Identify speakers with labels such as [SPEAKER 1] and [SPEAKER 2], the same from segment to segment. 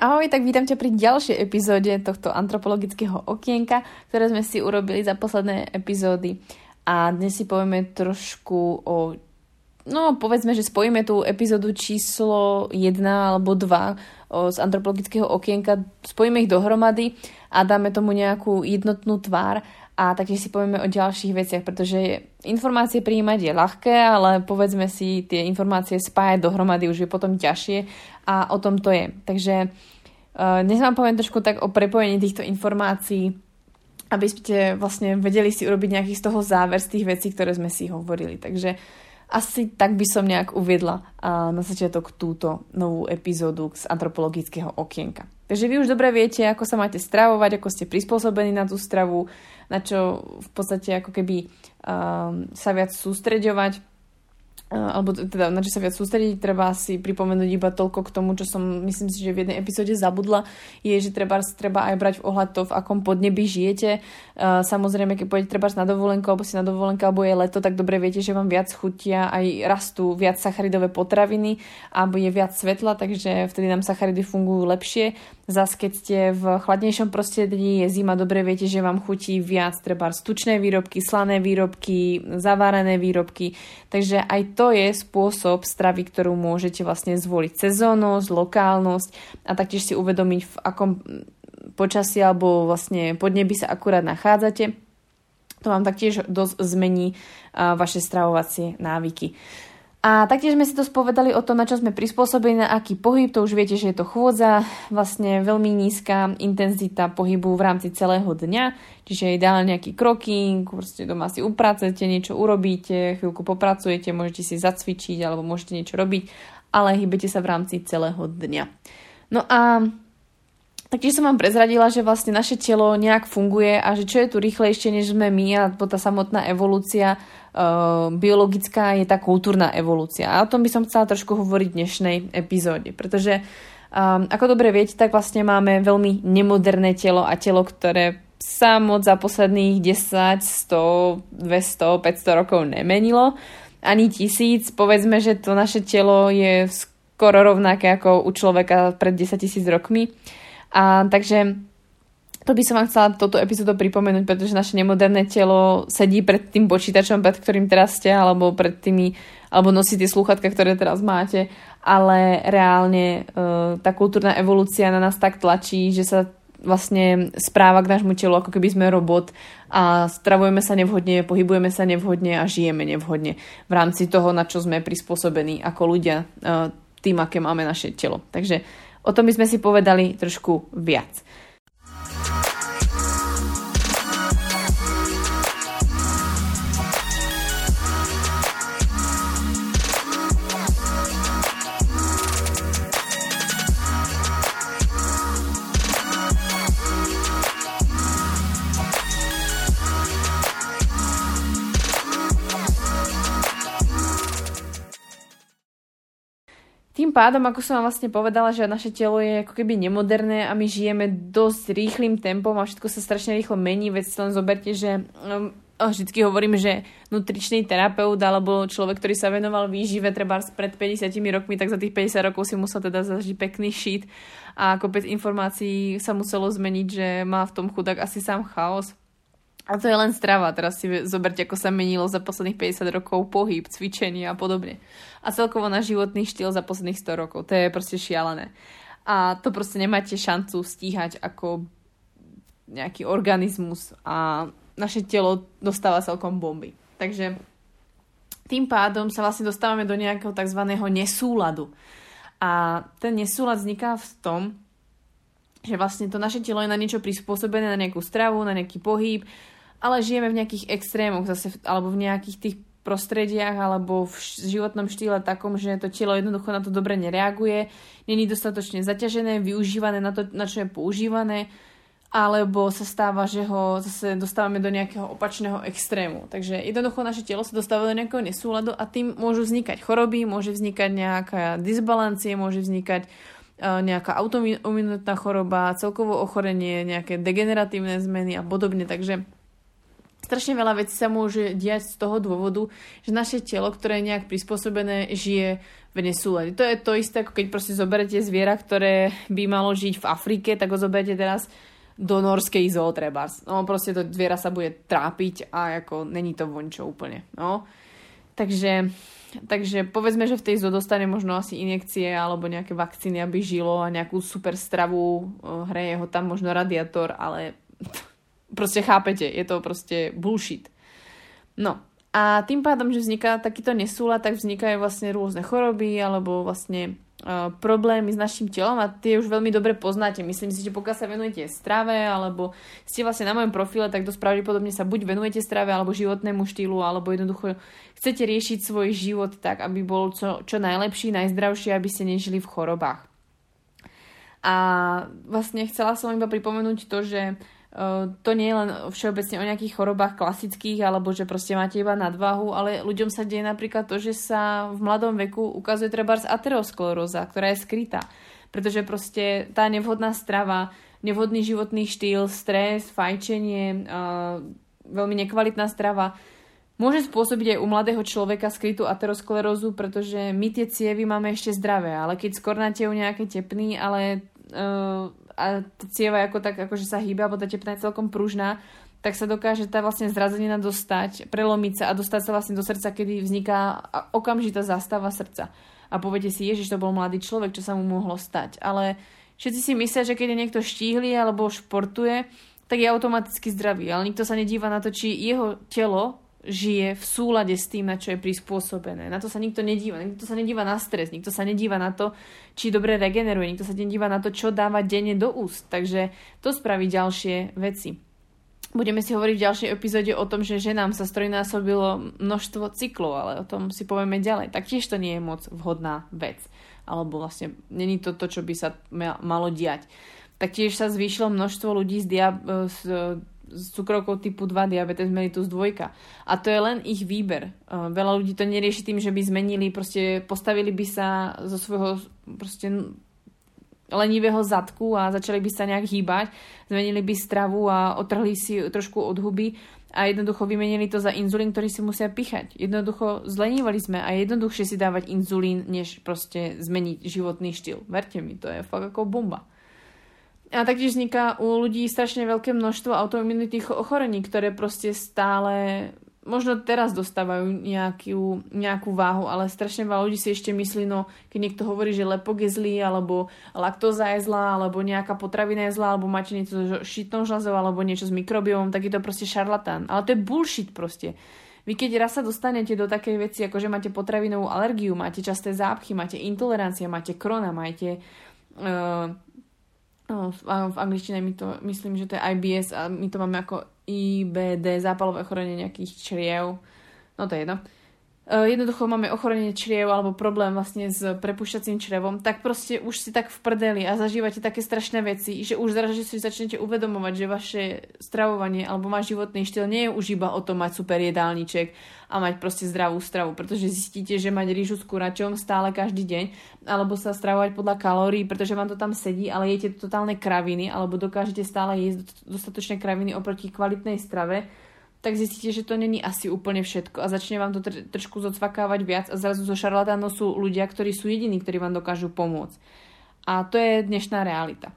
[SPEAKER 1] Ahoj, tak vítam ťa pri ďalšej epizóde tohto antropologického okienka, ktoré sme si urobili za posledné epizódy. A dnes si povieme trošku o... No, povedzme, že spojíme tú epizódu číslo 1 alebo 2 o, z antropologického okienka, spojíme ich dohromady a dáme tomu nejakú jednotnú tvár a taktiež si povieme o ďalších veciach, pretože informácie prijímať je ľahké, ale povedzme si tie informácie spájať dohromady už je potom ťažšie a o tom to je. Takže uh, dnes vám poviem trošku tak o prepojení týchto informácií, aby ste vlastne vedeli si urobiť nejaký z toho záver z tých vecí, ktoré sme si hovorili. Takže asi tak by som nejak uviedla na začiatok túto novú epizódu z antropologického okienka. Takže vy už dobre viete, ako sa máte stravovať, ako ste prispôsobení na tú stravu, na čo v podstate ako keby um, sa viac sústreďovať alebo teda na čo sa viac sústrediť, treba si pripomenúť iba toľko k tomu, čo som myslím si, že v jednej epizóde zabudla, je, že treba, treba aj brať v ohľad to, v akom podnebí žijete. Samozrejme, keď pôjdete treba na dovolenku, alebo si na dovolenku, alebo je leto, tak dobre viete, že vám viac chutia, aj rastú viac sacharidové potraviny, alebo je viac svetla, takže vtedy nám sacharidy fungujú lepšie. Zas keď ste v chladnejšom prostredí, je zima, dobre viete, že vám chutí viac treba stučné výrobky, slané výrobky, zavárané výrobky. Takže aj to je spôsob stravy, ktorú môžete vlastne zvoliť. Sezónnosť, lokálnosť a taktiež si uvedomiť, v akom počasí alebo vlastne podnebi sa akurát nachádzate. To vám taktiež dosť zmení vaše stravovacie návyky. A taktiež sme si to spovedali o tom, na čo sme prispôsobení, na aký pohyb, to už viete, že je to chôdza, vlastne veľmi nízka intenzita pohybu v rámci celého dňa, čiže ideálne nejaký kroking, proste doma si upracujete, niečo urobíte, chvíľku popracujete, môžete si zacvičiť alebo môžete niečo robiť, ale hýbete sa v rámci celého dňa. No a Taktiež som vám prezradila, že vlastne naše telo nejak funguje a že čo je tu rýchlejšie než sme my a tá samotná evolúcia uh, biologická je tá kultúrna evolúcia. A o tom by som chcela trošku hovoriť v dnešnej epizóde, pretože um, ako dobre viete, tak vlastne máme veľmi nemoderné telo a telo, ktoré sa moc za posledných 10, 100, 200, 500 rokov nemenilo. Ani tisíc. Povedzme, že to naše telo je skoro rovnaké ako u človeka pred 10 tisíc rokmi. A takže to by som vám chcela toto epizódu pripomenúť, pretože naše nemoderné telo sedí pred tým počítačom, pred ktorým teraz ste, alebo pred tými, alebo nosí tie slúchatka, ktoré teraz máte, ale reálne e, tá kultúrna evolúcia na nás tak tlačí, že sa vlastne správa k nášmu telu, ako keby sme robot a stravujeme sa nevhodne, pohybujeme sa nevhodne a žijeme nevhodne v rámci toho, na čo sme prispôsobení ako ľudia e, tým, aké máme naše telo. Takže O tom by sme si povedali trošku viac. Tým pádom, ako som vám vlastne povedala, že naše telo je ako keby nemoderné a my žijeme dosť rýchlým tempom a všetko sa strašne rýchlo mení, veď si len zoberte, že um, vždycky hovorím, že nutričný terapeut alebo človek, ktorý sa venoval výžive treba pred 50 rokmi, tak za tých 50 rokov si musel teda zažiť pekný šít a 5 informácií sa muselo zmeniť, že má v tom chudák asi sám chaos. A to je len strava. Teraz si zoberte, ako sa menilo za posledných 50 rokov pohyb, cvičenie a podobne. A celkovo na životný štýl za posledných 100 rokov. To je proste šialené. A to proste nemáte šancu stíhať ako nejaký organizmus a naše telo dostáva celkom bomby. Takže tým pádom sa vlastne dostávame do nejakého tzv. nesúladu. A ten nesúlad vzniká v tom, že vlastne to naše telo je na niečo prispôsobené, na nejakú stravu, na nejaký pohyb, ale žijeme v nejakých extrémoch zase, alebo v nejakých tých prostrediach alebo v životnom štýle takom, že to telo jednoducho na to dobre nereaguje, není dostatočne zaťažené, využívané na to, na čo je používané, alebo sa stáva, že ho zase dostávame do nejakého opačného extrému. Takže jednoducho naše telo sa dostáva do nejakého nesúladu a tým môžu vznikať choroby, môže vznikať nejaká disbalancie, môže vznikať uh, nejaká autoimunitná choroba, celkovo ochorenie, nejaké degeneratívne zmeny a podobne. Takže strašne veľa vecí sa môže diať z toho dôvodu, že naše telo, ktoré je nejak prispôsobené, žije Venezuele. To je to isté, ako keď proste zoberete zviera, ktoré by malo žiť v Afrike, tak ho zoberete teraz do norskej zoo trebárs. No proste to zviera sa bude trápiť a ako není to vončo úplne. No. Takže, takže povedzme, že v tej zoo dostane možno asi injekcie alebo nejaké vakcíny, aby žilo a nejakú super stravu, hreje ho tam možno radiátor, ale proste chápete, je to proste bullshit. No, a tým pádom, že vzniká takýto nesúla, tak vznikajú vlastne rôzne choroby alebo vlastne uh, problémy s našim telom a tie už veľmi dobre poznáte. Myslím si, že pokiaľ sa venujete strave alebo ste vlastne na mojom profile, tak dosť pravdepodobne sa buď venujete strave alebo životnému štýlu alebo jednoducho chcete riešiť svoj život tak, aby bol čo, čo najlepší, najzdravší, aby ste nežili v chorobách. A vlastne chcela som iba pripomenúť to, že to nie je len všeobecne o nejakých chorobách klasických, alebo že proste máte iba nadvahu, ale ľuďom sa deje napríklad to, že sa v mladom veku ukazuje treba ateroskleróza, ktorá je skrytá. Pretože proste tá nevhodná strava, nevhodný životný štýl, stres, fajčenie, veľmi nekvalitná strava môže spôsobiť aj u mladého človeka skrytú aterosklerózu, pretože my tie cievy máme ešte zdravé, ale keď skornáte u nejaké tepný, ale a cieva ako tak akože sa hýba, alebo tá tepna je celkom pružná, tak sa dokáže tá vlastne zrazenina dostať, prelomiť sa a dostať sa vlastne do srdca, kedy vzniká okamžitá zástava srdca. A poviete si, Ježiš, to bol mladý človek, čo sa mu mohlo stať. Ale všetci si myslia, že keď je niekto štíhly alebo športuje, tak je automaticky zdravý. Ale nikto sa nedíva na to, či jeho telo žije v súlade s tým, na čo je prispôsobené. Na to sa nikto nedíva. Nikto sa nedíva na stres, nikto sa nedíva na to, či dobre regeneruje, nikto sa nedíva na to, čo dáva denne do úst. Takže to spraví ďalšie veci. Budeme si hovoriť v ďalšej epizóde o tom, že ženám sa strojnásobilo množstvo cyklov, ale o tom si povieme ďalej. Taktiež to nie je moc vhodná vec. Alebo vlastne není to to, čo by sa malo diať. Taktiež sa zvýšilo množstvo ľudí s, dia- s s cukrovkou typu 2, diabetes mellitus 2. A to je len ich výber. Veľa ľudí to nerieši tým, že by zmenili, proste postavili by sa zo svojho proste lenivého zadku a začali by sa nejak hýbať, zmenili by stravu a otrhli si trošku od huby a jednoducho vymenili to za inzulín, ktorý si musia pichať. Jednoducho zlenívali sme a je jednoduchšie si dávať inzulín, než proste zmeniť životný štýl. Verte mi, to je fakt ako bomba. A taktiež vzniká u ľudí strašne veľké množstvo autoimunitných ochorení, ktoré proste stále možno teraz dostávajú nejakú, nejakú váhu, ale strašne veľa ľudí si ešte myslí, no keď niekto hovorí, že lepok je zlý, alebo laktóza je zlá, alebo nejaká potravina je zlá, alebo máte niečo so šitnou žľazou, alebo niečo s mikrobiom, tak je to proste šarlatán. Ale to je bullshit proste. Vy keď raz sa dostanete do takej veci, ako že máte potravinovú alergiu, máte časté zápchy, máte intolerancia, máte krona, máte uh, No, v, v angličtine my to, myslím, že to je IBS a my to máme ako IBD, zápalové ochorenie nejakých čriev. No to je jedno. E, jednoducho máme ochorenie čriev alebo problém vlastne s prepušťacím črevom, tak proste už si tak v prdeli a zažívate také strašné veci, že už zrazu si začnete uvedomovať, že vaše stravovanie alebo váš životný štýl nie je už iba o tom mať super jedálniček a mať proste zdravú stravu, pretože zistíte, že mať rýžu s kuračom stále každý deň alebo sa stravovať podľa kalórií, pretože vám to tam sedí, ale jete totálne kraviny alebo dokážete stále jesť dostatočné kraviny oproti kvalitnej strave, tak zistíte, že to není asi úplne všetko a začne vám to tr- trošku zocvakávať viac a zrazu zo šarlatánov sú ľudia, ktorí sú jediní, ktorí vám dokážu pomôcť. A to je dnešná realita.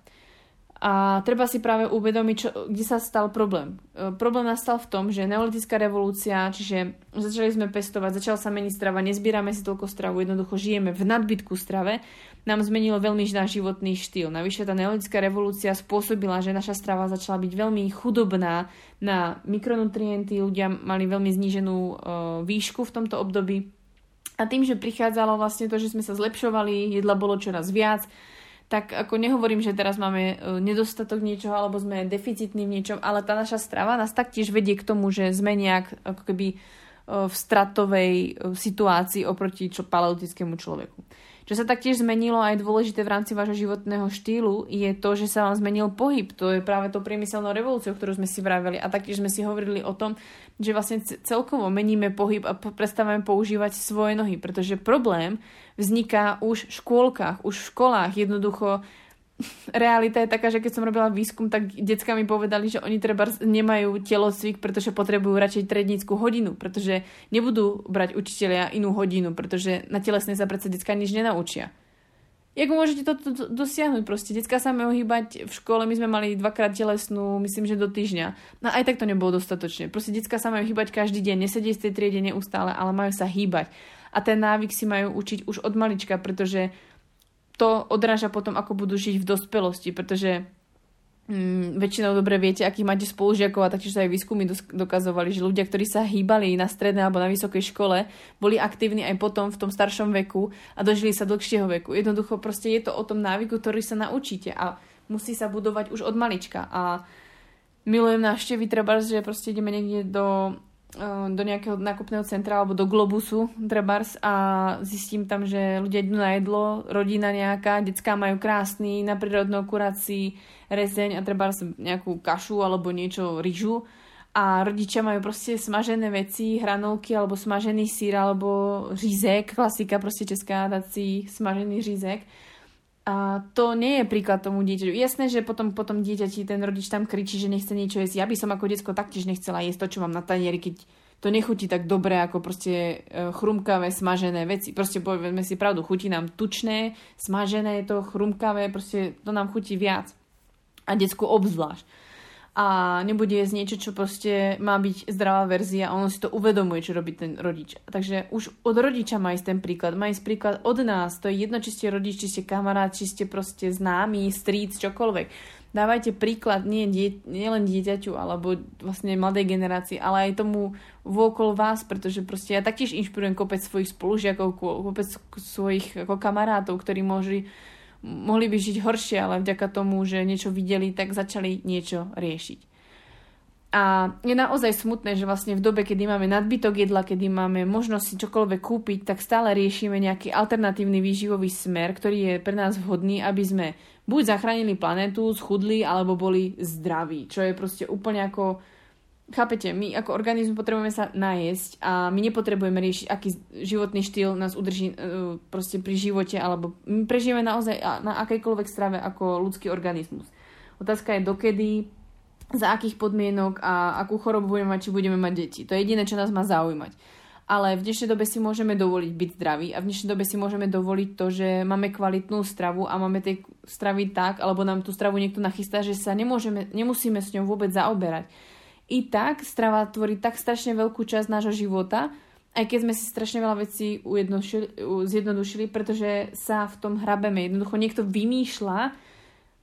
[SPEAKER 1] A treba si práve uvedomiť, čo, kde sa stal problém. E, problém nastal v tom, že neolitická revolúcia, čiže začali sme pestovať, začala sa meniť strava, nezbierame si toľko stravu, jednoducho žijeme v nadbytku strave, nám zmenilo veľmi náš životný štýl. Navyše tá neolitická revolúcia spôsobila, že naša strava začala byť veľmi chudobná na mikronutrienty, ľudia mali veľmi zníženú e, výšku v tomto období. A tým, že prichádzalo vlastne to, že sme sa zlepšovali, jedla bolo čoraz viac, tak ako nehovorím, že teraz máme e, nedostatok niečoho alebo sme deficitní v niečom, ale tá naša strava nás taktiež vedie k tomu, že sme nejak ako keby e, v stratovej e, situácii oproti čo paleolitickému človeku. Čo sa taktiež zmenilo aj dôležité v rámci vášho životného štýlu je to, že sa vám zmenil pohyb. To je práve to priemyselnou revolúciou, ktorú sme si vraveli. A taktiež sme si hovorili o tom, že vlastne celkovo meníme pohyb a prestávame používať svoje nohy. Pretože problém vzniká už v škôlkach, už v školách. Jednoducho realita je taká, že keď som robila výskum, tak decka mi povedali, že oni treba nemajú telocvik, pretože potrebujú radšej trednícku hodinu, pretože nebudú brať učiteľia inú hodinu, pretože na telesnej sa predsa decka nič nenaučia. Ako môžete to, to, to dosiahnuť proste? Decka sa majú hýbať v škole, my sme mali dvakrát telesnú, myslím, že do týždňa. No aj tak to nebolo dostatočne. Proste decka sa majú hýbať každý deň, nesedí v tej triede neustále, ale majú sa hýbať. A ten návyk si majú učiť už od malička, pretože to odráža potom, ako budú žiť v dospelosti, pretože mm, väčšinou dobre viete, akých máte spolužiakov a taktiež sa aj výskumy dokazovali, že ľudia, ktorí sa hýbali na strednej alebo na vysokej škole, boli aktívni aj potom v tom staršom veku a dožili sa dlhšieho veku. Jednoducho proste je to o tom návyku, ktorý sa naučíte a musí sa budovať už od malička. A milujem návštevy, treba, že proste ideme niekde do do nejakého nákupného centra alebo do Globusu trebárs a zistím tam, že ľudia idú na jedlo, rodina nejaká, detská majú krásny na prírodnou kurací rezeň a trebárs nejakú kašu alebo niečo rýžu. A rodičia majú proste smažené veci, hranolky alebo smažený sír alebo řízek, klasika proste česká, dací smažený řízek a to nie je príklad tomu dieťaťu. Jasné, že potom, potom dieťati ten rodič tam kričí, že nechce niečo jesť. Ja by som ako detsko taktiež nechcela jesť to, čo mám na tanieri, keď to nechutí tak dobre ako proste e, chrumkavé, smažené veci. Proste povieme si pravdu, chutí nám tučné, smažené, je to chrumkavé, proste to nám chutí viac. A decku obzvlášť a nebude jesť niečo, čo proste má byť zdravá verzia a on si to uvedomuje, čo robí ten rodič. Takže už od rodiča má ísť ten príklad, má ísť príklad od nás, to je jedno, či ste rodič, či ste kamarát, či ste proste známy, stríc, čokoľvek. Dávajte príklad nie, die, nie len dieťaťu alebo vlastne mladej generácii, ale aj tomu vôkol vás, pretože proste ja taktiež inšpirujem kopec svojich spolužiakov, kopec svojich ako kamarátov, ktorí môžu mohli by žiť horšie, ale vďaka tomu, že niečo videli, tak začali niečo riešiť. A je naozaj smutné, že vlastne v dobe, kedy máme nadbytok jedla, kedy máme možnosť si čokoľvek kúpiť, tak stále riešime nejaký alternatívny výživový smer, ktorý je pre nás vhodný, aby sme buď zachránili planetu, schudli, alebo boli zdraví. Čo je proste úplne ako Chápete, my ako organizmus potrebujeme sa najesť a my nepotrebujeme riešiť, aký životný štýl nás udrží uh, proste pri živote, alebo my prežijeme naozaj na akejkoľvek strave ako ľudský organizmus. Otázka je dokedy, za akých podmienok a akú chorobu budeme mať, či budeme mať deti. To je jediné, čo nás má zaujímať. Ale v dnešnej dobe si môžeme dovoliť byť zdraví a v dnešnej dobe si môžeme dovoliť to, že máme kvalitnú stravu a máme tej stravy tak, alebo nám tú stravu niekto nachystá, že sa nemôžeme, nemusíme s ňou vôbec zaoberať i tak strava tvorí tak strašne veľkú časť nášho života, aj keď sme si strašne veľa vecí zjednodušili, pretože sa v tom hrabeme. Jednoducho niekto vymýšľa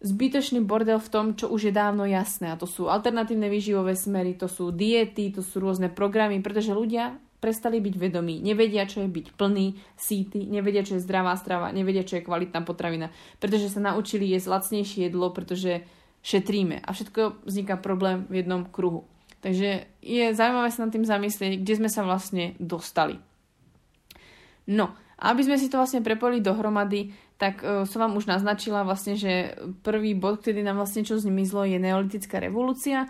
[SPEAKER 1] zbytočný bordel v tom, čo už je dávno jasné. A to sú alternatívne výživové smery, to sú diety, to sú rôzne programy, pretože ľudia prestali byť vedomí, nevedia, čo je byť plný, síty, nevedia, čo je zdravá strava, nevedia, čo je kvalitná potravina, pretože sa naučili jesť lacnejšie jedlo, pretože šetríme a všetko vzniká problém v jednom kruhu. Takže je zaujímavé sa nad tým zamyslieť, kde sme sa vlastne dostali. No, aby sme si to vlastne prepojili dohromady, tak uh, som vám už naznačila vlastne, že prvý bod, kedy nám vlastne čo zmizlo, je neolitická revolúcia,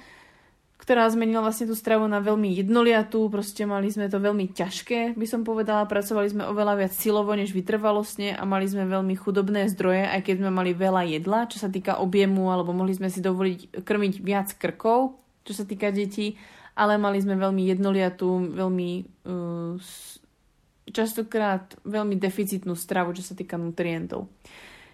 [SPEAKER 1] ktorá zmenila vlastne tú stravu na veľmi jednoliatú, proste mali sme to veľmi ťažké, by som povedala, pracovali sme oveľa viac silovo než vytrvalostne a mali sme veľmi chudobné zdroje, aj keď sme mali veľa jedla, čo sa týka objemu, alebo mohli sme si dovoliť krmiť viac krkov, čo sa týka detí, ale mali sme veľmi jednoliatú, veľmi uh, častokrát veľmi deficitnú stravu, čo sa týka nutrientov.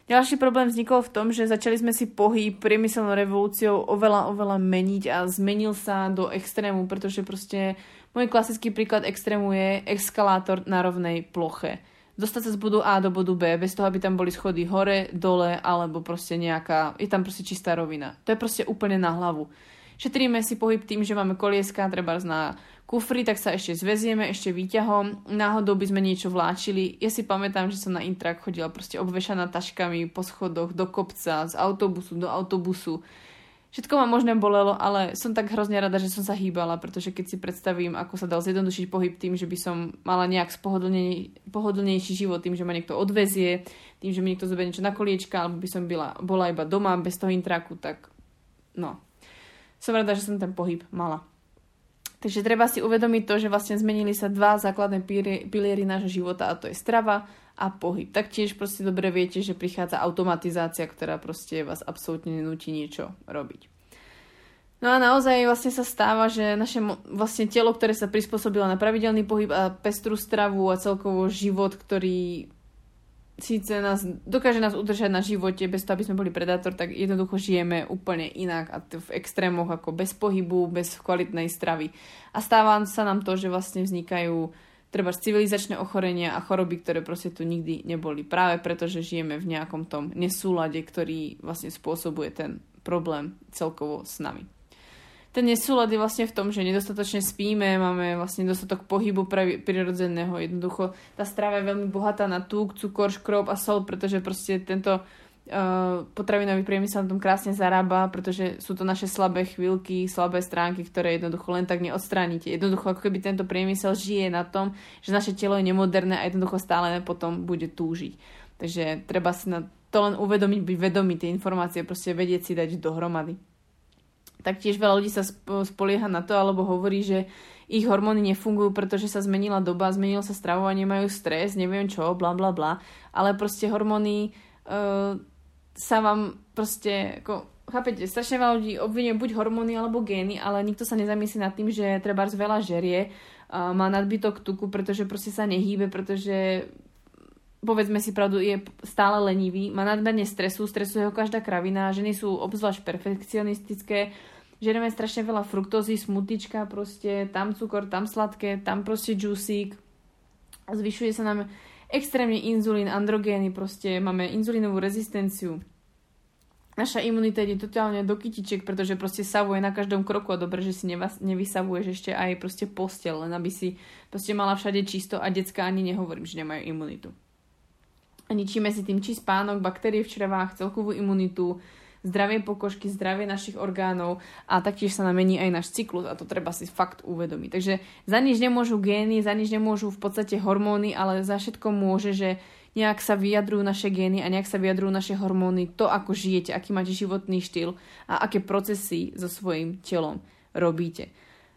[SPEAKER 1] Ďalší problém vznikol v tom, že začali sme si pohyb priemyselnou revolúciou oveľa, oveľa meniť a zmenil sa do extrému, pretože proste môj klasický príklad extrému je eskalátor na rovnej ploche. Dostať sa z bodu A do bodu B, bez toho, aby tam boli schody hore, dole, alebo proste nejaká, je tam proste čistá rovina. To je proste úplne na hlavu. Šetríme si pohyb tým, že máme kolieska, treba na kufri, tak sa ešte zvezieme, ešte výťahom. Náhodou by sme niečo vláčili. Ja si pamätám, že som na intrak chodila proste obvešaná taškami po schodoch do kopca, z autobusu do autobusu. Všetko ma možné bolelo, ale som tak hrozne rada, že som sa hýbala, pretože keď si predstavím, ako sa dal zjednodušiť pohyb tým, že by som mala nejak spohodlnej, pohodlnejší život, tým, že ma niekto odvezie, tým, že mi niekto zoberie niečo na koliečka, alebo by som byla, bola iba doma bez toho intraku, tak no, som rada, že som ten pohyb mala. Takže treba si uvedomiť to, že vlastne zmenili sa dva základné piliery nášho života a to je strava a pohyb. Taktiež proste dobre viete, že prichádza automatizácia, ktorá proste vás absolútne nenúti niečo robiť. No a naozaj vlastne sa stáva, že naše vlastne telo, ktoré sa prispôsobilo na pravidelný pohyb a pestrú stravu a celkovo život, ktorý síce nás, dokáže nás udržať na živote bez toho, aby sme boli predátor, tak jednoducho žijeme úplne inak a v extrémoch ako bez pohybu, bez kvalitnej stravy. A stáva sa nám to, že vlastne vznikajú treba civilizačné ochorenia a choroby, ktoré proste tu nikdy neboli. Práve preto, že žijeme v nejakom tom nesúlade, ktorý vlastne spôsobuje ten problém celkovo s nami. Ten nesúlad je vlastne v tom, že nedostatočne spíme, máme vlastne dostatok pohybu prirodzeného. Jednoducho tá strava je veľmi bohatá na tuk, cukor, škrob a sol, pretože proste tento Uh, potravinový priemysel na tom krásne zarába, pretože sú to naše slabé chvíľky, slabé stránky, ktoré jednoducho len tak neodstránite. Jednoducho ako keby tento priemysel žije na tom, že naše telo je nemoderné a jednoducho stále potom bude túžiť. Takže treba si na to len uvedomiť, byť vedomý tie informácie, proste vedieť si dať dohromady. Taktiež veľa ľudí sa spolieha na to, alebo hovorí, že ich hormóny nefungujú, pretože sa zmenila doba, zmenilo sa stravovanie, majú stres, neviem čo, bla bla bla, ale proste hormóny uh, sa vám proste, ako, chápete, strašne veľa ľudí obvinuje buď hormóny alebo gény, ale nikto sa nezamyslí nad tým, že treba veľa žerie, uh, má nadbytok tuku, pretože proste sa nehýbe, pretože povedzme si pravdu, je stále lenivý, má nadmerne stresu, stresuje ho každá kravina, ženy sú obzvlášť perfekcionistické, žereme strašne veľa fruktózy, smutička proste, tam cukor, tam sladké, tam proste džusík, zvyšuje sa nám extrémne inzulín, androgény, proste máme inzulínovú rezistenciu. Naša imunita ide totálne do kytiček, pretože proste savuje na každom kroku a dobre, že si nevysavuješ ešte aj proste postel, len aby si proste mala všade čisto a decka ani nehovorím, že nemajú imunitu. A ničíme si tým či spánok, baktérie v črevách, celkovú imunitu, zdravie pokožky, zdravie našich orgánov a taktiež sa namení aj náš cyklus a to treba si fakt uvedomiť. Takže za nič nemôžu gény, za nič nemôžu v podstate hormóny, ale za všetko môže, že nejak sa vyjadrujú naše gény a nejak sa vyjadrujú naše hormóny, to ako žijete, aký máte životný štýl a aké procesy so svojím telom robíte.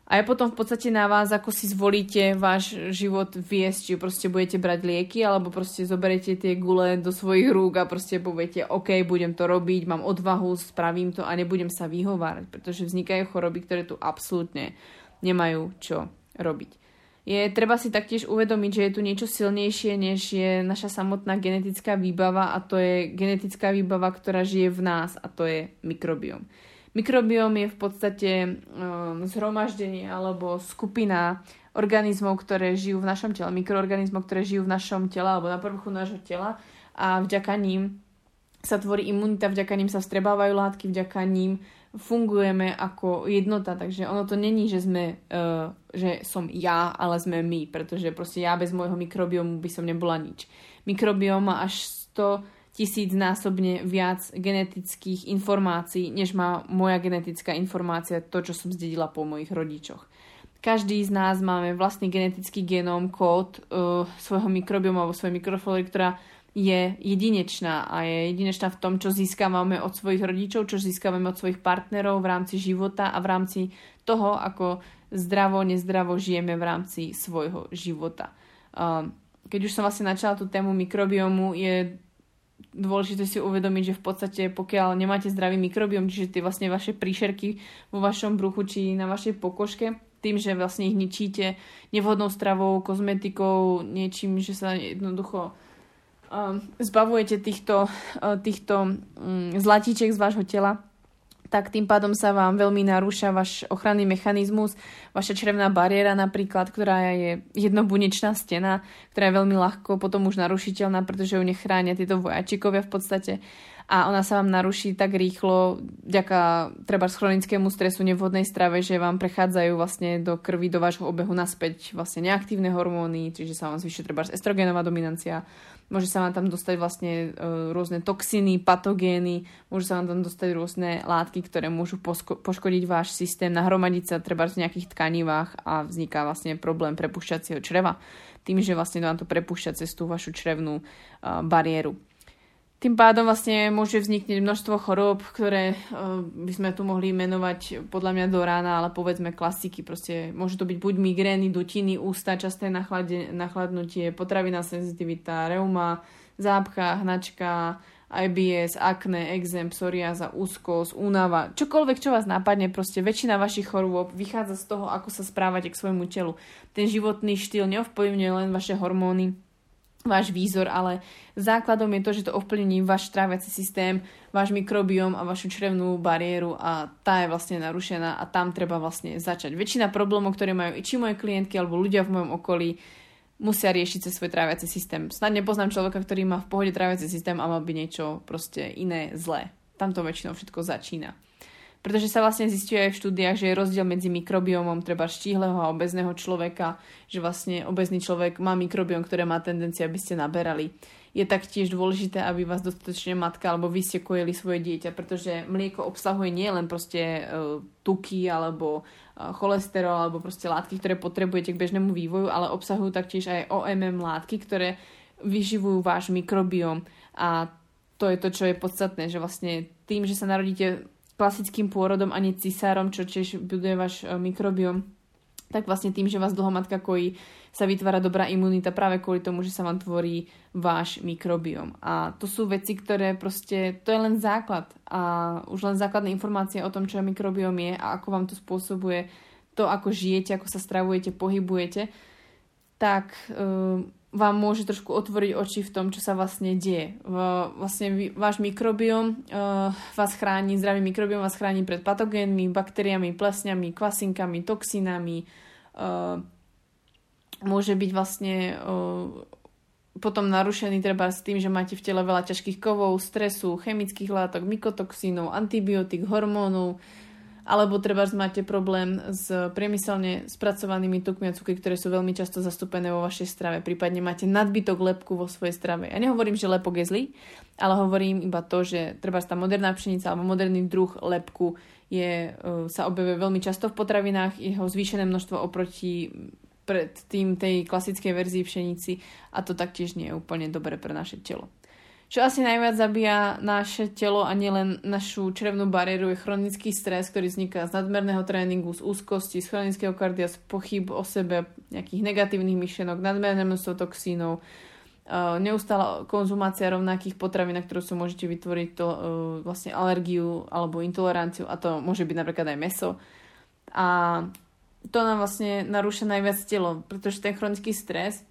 [SPEAKER 1] A je potom v podstate na vás, ako si zvolíte váš život viesť, či proste budete brať lieky, alebo proste zoberiete tie gule do svojich rúk a proste poviete, OK, budem to robiť, mám odvahu, spravím to a nebudem sa vyhovárať, pretože vznikajú choroby, ktoré tu absolútne nemajú čo robiť. Je treba si taktiež uvedomiť, že je tu niečo silnejšie, než je naša samotná genetická výbava a to je genetická výbava, ktorá žije v nás a to je mikrobiom. Mikrobióm je v podstate um, zhromaždenie alebo skupina organizmov, ktoré žijú v našom tele, mikroorganizmov, ktoré žijú v našom tele alebo na povrchu nášho tela a vďaka ním sa tvorí imunita, vďaka ním sa vstrebávajú látky, vďaka ním fungujeme ako jednota, takže ono to není, že sme, uh, že som ja, ale sme my, pretože proste ja bez môjho mikrobiomu by som nebola nič. Mikrobióm má až 100 tisícnásobne viac genetických informácií, než má moja genetická informácia, to, čo som zdedila po mojich rodičoch. Každý z nás máme vlastný genetický genóm, kód uh, svojho mikrobiomu alebo svojej mikroflóry, ktorá je jedinečná a je jedinečná v tom, čo získavame od svojich rodičov, čo získavame od svojich partnerov v rámci života a v rámci toho, ako zdravo, nezdravo žijeme v rámci svojho života. Uh, keď už som vlastne načala tú tému mikrobiomu, je dôležité si uvedomiť, že v podstate pokiaľ nemáte zdravý mikrobiom, čiže tie vlastne vaše príšerky vo vašom bruchu či na vašej pokožke, tým, že vlastne ich ničíte nevhodnou stravou, kozmetikou, niečím, že sa jednoducho um, zbavujete týchto, uh, týchto um, zlatíček z vášho tela, tak tým pádom sa vám veľmi narúša váš ochranný mechanizmus, vaša črevná bariéra napríklad, ktorá je jednobunečná stena, ktorá je veľmi ľahko potom už narušiteľná, pretože ju nechránia tieto vojačikovia v podstate. A ona sa vám naruší tak rýchlo vďaka treba chronickému stresu, nevhodnej strave, že vám prechádzajú vlastne do krvi, do vášho obehu naspäť vlastne neaktívne hormóny, čiže sa vám zvyšuje treba estrogenová dominancia, môže sa vám tam dostať vlastne e, rôzne toxiny, patogény, môže sa vám tam dostať rôzne látky, ktoré môžu posko- poškodiť váš systém, nahromadiť sa treba v nejakých tkanivách a vzniká vlastne problém prepušťacieho čreva tým, že vlastne vám to prepušťa cez tú vašu črevnú uh, bariéru. Tým pádom vlastne môže vzniknúť množstvo chorób, ktoré uh, by sme tu mohli menovať podľa mňa do rána, ale povedzme klasiky. Proste môže to byť buď migrény, dutiny, ústa, časté nachlade, nachladnutie, potraviná senzitivita, reuma, zápcha, hnačka, IBS, akné, exém, psoriáza, úzkosť, únava, čokoľvek, čo vás napadne, proste väčšina vašich chorôb vychádza z toho, ako sa správate k svojmu telu. Ten životný štýl neovplyvňuje len vaše hormóny, váš výzor, ale základom je to, že to ovplyvní váš tráviaci systém, váš mikrobióm a vašu črevnú bariéru a tá je vlastne narušená a tam treba vlastne začať. Väčšina problémov, ktoré majú i či moje klientky alebo ľudia v mojom okolí, musia riešiť cez svoj tráviaci systém. Snad nepoznám človeka, ktorý má v pohode tráviaci systém a má by niečo proste iné zlé. Tam to väčšinou všetko začína. Pretože sa vlastne zistuje aj v štúdiách, že je rozdiel medzi mikrobiomom treba štíhleho a obezného človeka, že vlastne obezný človek má mikrobiom, ktoré má tendencia, aby ste naberali. Je taktiež dôležité, aby vás dostatočne matka alebo vy ste kojili svoje dieťa, pretože mlieko obsahuje nie len proste uh, tuky alebo uh, cholesterol alebo proste látky, ktoré potrebujete k bežnému vývoju, ale obsahujú taktiež aj OMM látky, ktoré vyživujú váš mikrobiom a to je to, čo je podstatné, že vlastne tým, že sa narodíte klasickým pôrodom ani cisárom, čo tiež buduje váš e, mikrobiom, tak vlastne tým, že vás dlho matka kojí, sa vytvára dobrá imunita práve kvôli tomu, že sa vám tvorí váš mikrobiom. A to sú veci, ktoré proste, to je len základ. A už len základné informácie o tom, čo mikrobiom je a ako vám to spôsobuje to, ako žijete, ako sa stravujete, pohybujete, tak uh, vám môže trošku otvoriť oči v tom, čo sa vlastne deje. Vlastne váš mikrobiom uh, vás chráni, zdravý mikrobiom vás chráni pred patogénmi, baktériami, plesňami, kvasinkami, toxinami. Uh, môže byť vlastne uh, potom narušený treba s tým, že máte v tele veľa ťažkých kovov, stresu, chemických látok, mykotoxínov, antibiotík, hormónov, alebo treba máte problém s priemyselne spracovanými tukmi a cukry, ktoré sú veľmi často zastúpené vo vašej strave. Prípadne máte nadbytok lepku vo svojej strave. Ja nehovorím, že lepok je zlý, ale hovorím iba to, že treba tá moderná pšenica alebo moderný druh lepku je, e, sa objavuje veľmi často v potravinách, jeho zvýšené množstvo oproti pred tým tej klasickej verzii pšenici a to taktiež nie je úplne dobre pre naše telo. Čo asi najviac zabíja naše telo a nielen našu črevnú bariéru je chronický stres, ktorý vzniká z nadmerného tréningu, z úzkosti, z chronického kardia, z pochyb o sebe, nejakých negatívnych myšlenok, nadmerné množstvo toxínov, neustála konzumácia rovnakých potravín, na ktorú si môžete vytvoriť to, vlastne alergiu alebo intoleranciu a to môže byť napríklad aj meso. A to nám vlastne narúša najviac telo, pretože ten chronický stres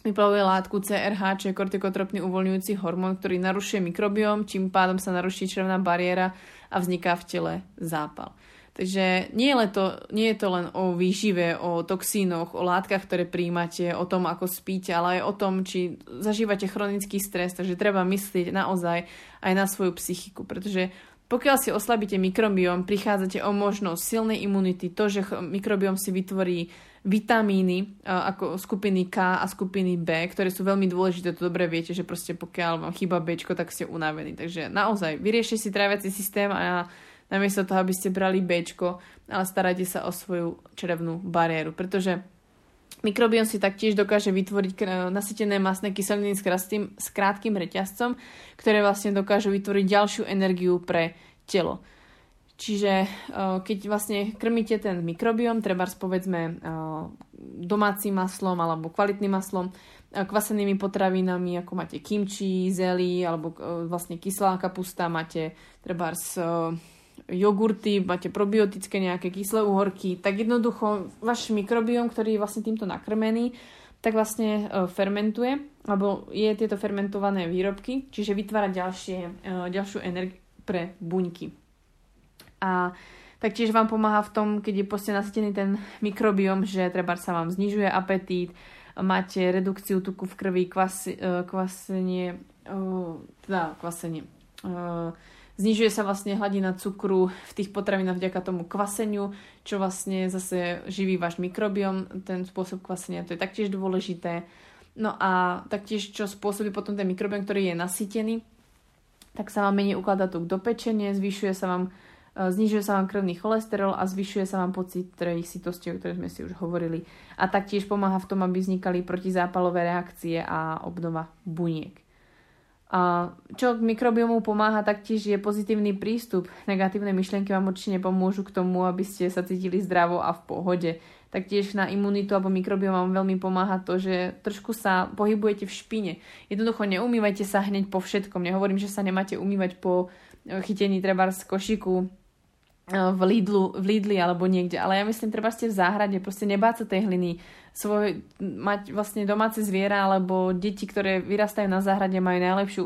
[SPEAKER 1] vyplavuje látku CRH, čo je kortikotropný uvoľňujúci hormón, ktorý narušuje mikrobióm, čím pádom sa naruší črevná bariéra a vzniká v tele zápal. Takže nie je, to, nie je to len o výžive, o toxínoch, o látkach, ktoré príjmate, o tom, ako spíte, ale aj o tom, či zažívate chronický stres, takže treba myslieť naozaj aj na svoju psychiku, pretože pokiaľ si oslabíte mikrobióm, prichádzate o možnosť silnej imunity, to, že mikrobióm si vytvorí vitamíny ako skupiny K a skupiny B, ktoré sú veľmi dôležité, to dobre viete, že proste pokiaľ vám chýba B, tak ste unavení. Takže naozaj, vyriešte si tráviaci systém a namiesto toho, aby ste brali B, ale starajte sa o svoju črevnú bariéru, pretože mikrobiom si taktiež dokáže vytvoriť nasytené masné kyseliny s, krastým, s krátkým reťazcom, ktoré vlastne dokážu vytvoriť ďalšiu energiu pre telo. Čiže eh, keď vlastne krmíte ten mikrobiom, treba povedzme eh, domácim maslom alebo kvalitným maslom, eh, kvasenými potravinami, ako máte kimči, zeli alebo vlastne kyslá kapusta, máte treba jogurty, máte probiotické nejaké kyslé uhorky, tak jednoducho váš mikrobiom, ktorý je vlastne týmto nakrmený, tak vlastne fermentuje, alebo je tieto fermentované výrobky, čiže vytvára ďalšie, ďalšiu energiu pre buňky a taktiež vám pomáha v tom, keď je proste nasytený ten mikrobiom, že treba sa vám znižuje apetít, máte redukciu tuku v krvi, kvas, e, kvasenie, e, teda kvasenie, e, znižuje sa vlastne hladina cukru v tých potravinách vďaka tomu kvaseniu, čo vlastne zase živí váš mikrobiom, ten spôsob kvasenia, to je taktiež dôležité. No a taktiež, čo spôsobí potom ten mikrobiom, ktorý je nasýtený, tak sa vám menej ukladá tuk do pečenie, zvyšuje sa vám znižuje sa vám krvný cholesterol a zvyšuje sa vám pocit tej sitosti, o ktorej sme si už hovorili. A taktiež pomáha v tom, aby vznikali protizápalové reakcie a obnova buniek. A čo k mikrobiomu pomáha taktiež je pozitívny prístup. Negatívne myšlienky vám určite nepomôžu k tomu, aby ste sa cítili zdravo a v pohode. Taktiež na imunitu alebo mikrobiom vám veľmi pomáha to, že trošku sa pohybujete v špine. Jednoducho neumývajte sa hneď po všetkom. Nehovorím, že sa nemáte umývať po chytení treba z košiku v, Lidlu, v Lidli alebo niekde. Ale ja myslím, treba ste v záhrade, proste nebáť sa tej hliny. Svoj, mať vlastne domáce zviera alebo deti, ktoré vyrastajú na záhrade, majú najlepšiu,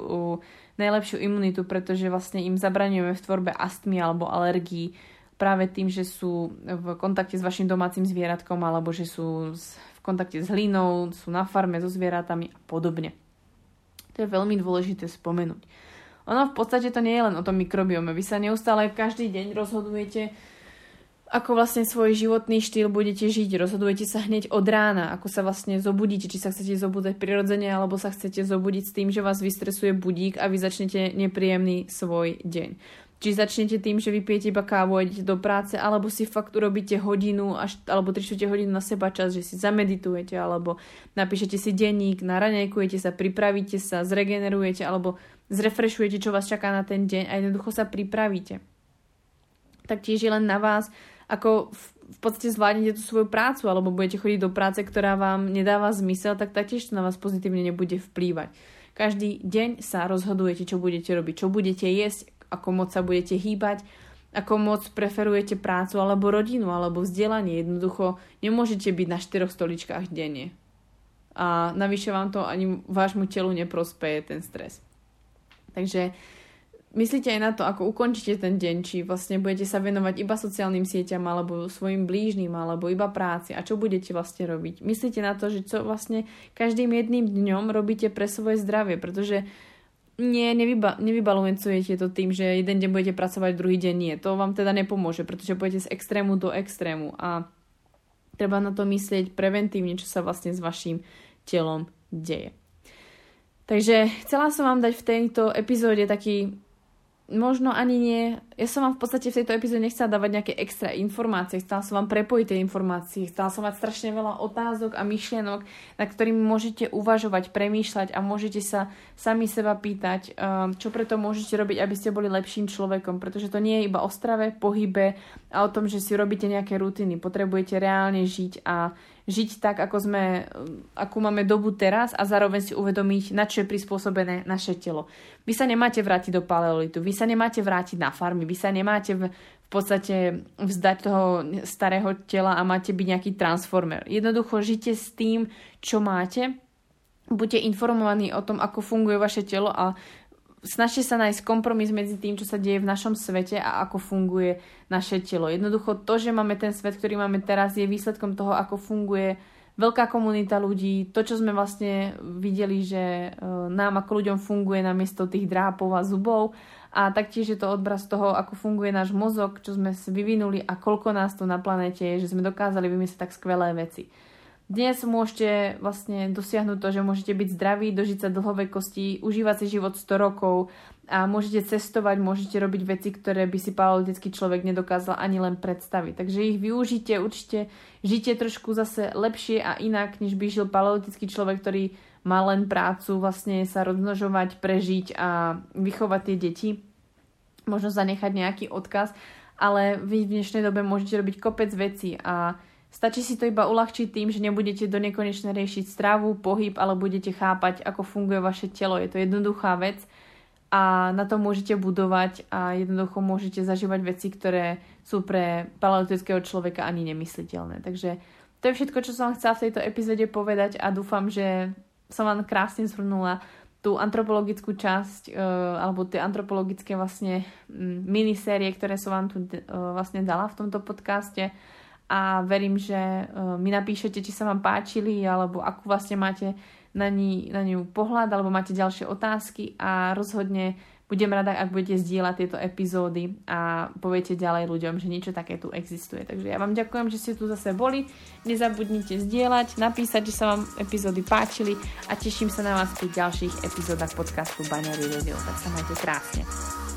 [SPEAKER 1] najlepšiu imunitu, pretože vlastne im zabraňujeme v tvorbe astmy alebo alergií práve tým, že sú v kontakte s vašim domácim zvieratkom alebo že sú v kontakte s hlinou, sú na farme so zvieratami a podobne. To je veľmi dôležité spomenúť. Ono v podstate to nie je len o tom mikrobiome. Vy sa neustále každý deň rozhodujete, ako vlastne svoj životný štýl budete žiť. Rozhodujete sa hneď od rána, ako sa vlastne zobudíte, či sa chcete zobudať prirodzene, alebo sa chcete zobudiť s tým, že vás vystresuje budík a vy začnete nepríjemný svoj deň. Či začnete tým, že vypijete iba kávu a idete do práce, alebo si fakt urobíte hodinu až, alebo 3 hodinu na seba čas, že si zameditujete, alebo napíšete si denník, naraňajkujete sa, pripravíte sa, zregenerujete, alebo zrefrešujete, čo vás čaká na ten deň a jednoducho sa pripravíte. Taktiež je len na vás, ako v, v podstate zvládnete tú svoju prácu alebo budete chodiť do práce, ktorá vám nedáva zmysel, tak taktiež to na vás pozitívne nebude vplývať. Každý deň sa rozhodujete, čo budete robiť, čo budete jesť, ako moc sa budete hýbať, ako moc preferujete prácu alebo rodinu alebo vzdelanie. Jednoducho nemôžete byť na štyroch stoličkách denne. A navyše vám to ani vášmu telu neprospeje ten stres. Takže myslíte aj na to, ako ukončíte ten deň, či vlastne budete sa venovať iba sociálnym sieťam, alebo svojim blížnym, alebo iba práci a čo budete vlastne robiť. Myslíte na to, že čo vlastne každým jedným dňom robíte pre svoje zdravie, pretože nie, nevyba, nevybalancujete to tým, že jeden deň budete pracovať, druhý deň nie. To vám teda nepomôže, pretože pôjdete z extrému do extrému a treba na to myslieť preventívne, čo sa vlastne s vašim telom deje. Takže chcela som vám dať v tejto epizóde taký možno ani nie. Ja som vám v podstate v tejto epizóde nechcela dávať nejaké extra informácie, chcela som vám prepojiť tie informácie, chcela som mať strašne veľa otázok a myšlienok, na ktorými môžete uvažovať, premýšľať a môžete sa sami seba pýtať, um, čo preto môžete robiť, aby ste boli lepším človekom, pretože to nie je iba o strave, pohybe a o tom, že si robíte nejaké rutiny. Potrebujete reálne žiť a žiť tak, ako sme, akú máme dobu teraz a zároveň si uvedomiť, na čo je prispôsobené naše telo. Vy sa nemáte vrátiť do paleolitu, vy sa nemáte vrátiť na farmy, vy sa nemáte v, v podstate vzdať toho starého tela a máte byť nejaký transformer. Jednoducho žite s tým, čo máte, buďte informovaní o tom, ako funguje vaše telo a snažte sa nájsť kompromis medzi tým, čo sa deje v našom svete a ako funguje naše telo. Jednoducho to, že máme ten svet, ktorý máme teraz, je výsledkom toho, ako funguje veľká komunita ľudí, to, čo sme vlastne videli, že e, nám ako ľuďom funguje namiesto tých drápov a zubov a taktiež je to odbraz toho, ako funguje náš mozog, čo sme vyvinuli a koľko nás tu na planete je, že sme dokázali vymyslieť tak skvelé veci. Dnes môžete vlastne dosiahnuť to, že môžete byť zdraví, dožiť sa dlhovekosti, užívať si život 100 rokov a môžete cestovať, môžete robiť veci, ktoré by si paleolitický človek nedokázal ani len predstaviť. Takže ich využite, určite žite trošku zase lepšie a inak, než by žil paleolitický človek, ktorý má len prácu vlastne sa rozmnožovať, prežiť a vychovať tie deti. Možno zanechať nejaký odkaz, ale vy v dnešnej dobe môžete robiť kopec vecí a Stačí si to iba uľahčiť tým, že nebudete do nekonečne riešiť stravu, pohyb, ale budete chápať, ako funguje vaše telo. Je to jednoduchá vec a na to môžete budovať a jednoducho môžete zažívať veci, ktoré sú pre paleolitického človeka ani nemysliteľné. Takže to je všetko, čo som chcela v tejto epizóde povedať a dúfam, že som vám krásne zhrnula tú antropologickú časť uh, alebo tie antropologické vlastne minisérie, ktoré som vám tu uh, vlastne dala v tomto podcaste a verím, že e, mi napíšete, či sa vám páčili alebo akú vlastne máte na, ní, na ňu pohľad alebo máte ďalšie otázky a rozhodne budem rada, ak budete zdieľať tieto epizódy a poviete ďalej ľuďom, že niečo také tu existuje. Takže ja vám ďakujem, že ste tu zase boli. Nezabudnite zdieľať, napísať, že sa vám epizódy páčili a teším sa na vás pri ďalších epizódach podcastu Baňary Radio. Tak sa majte krásne.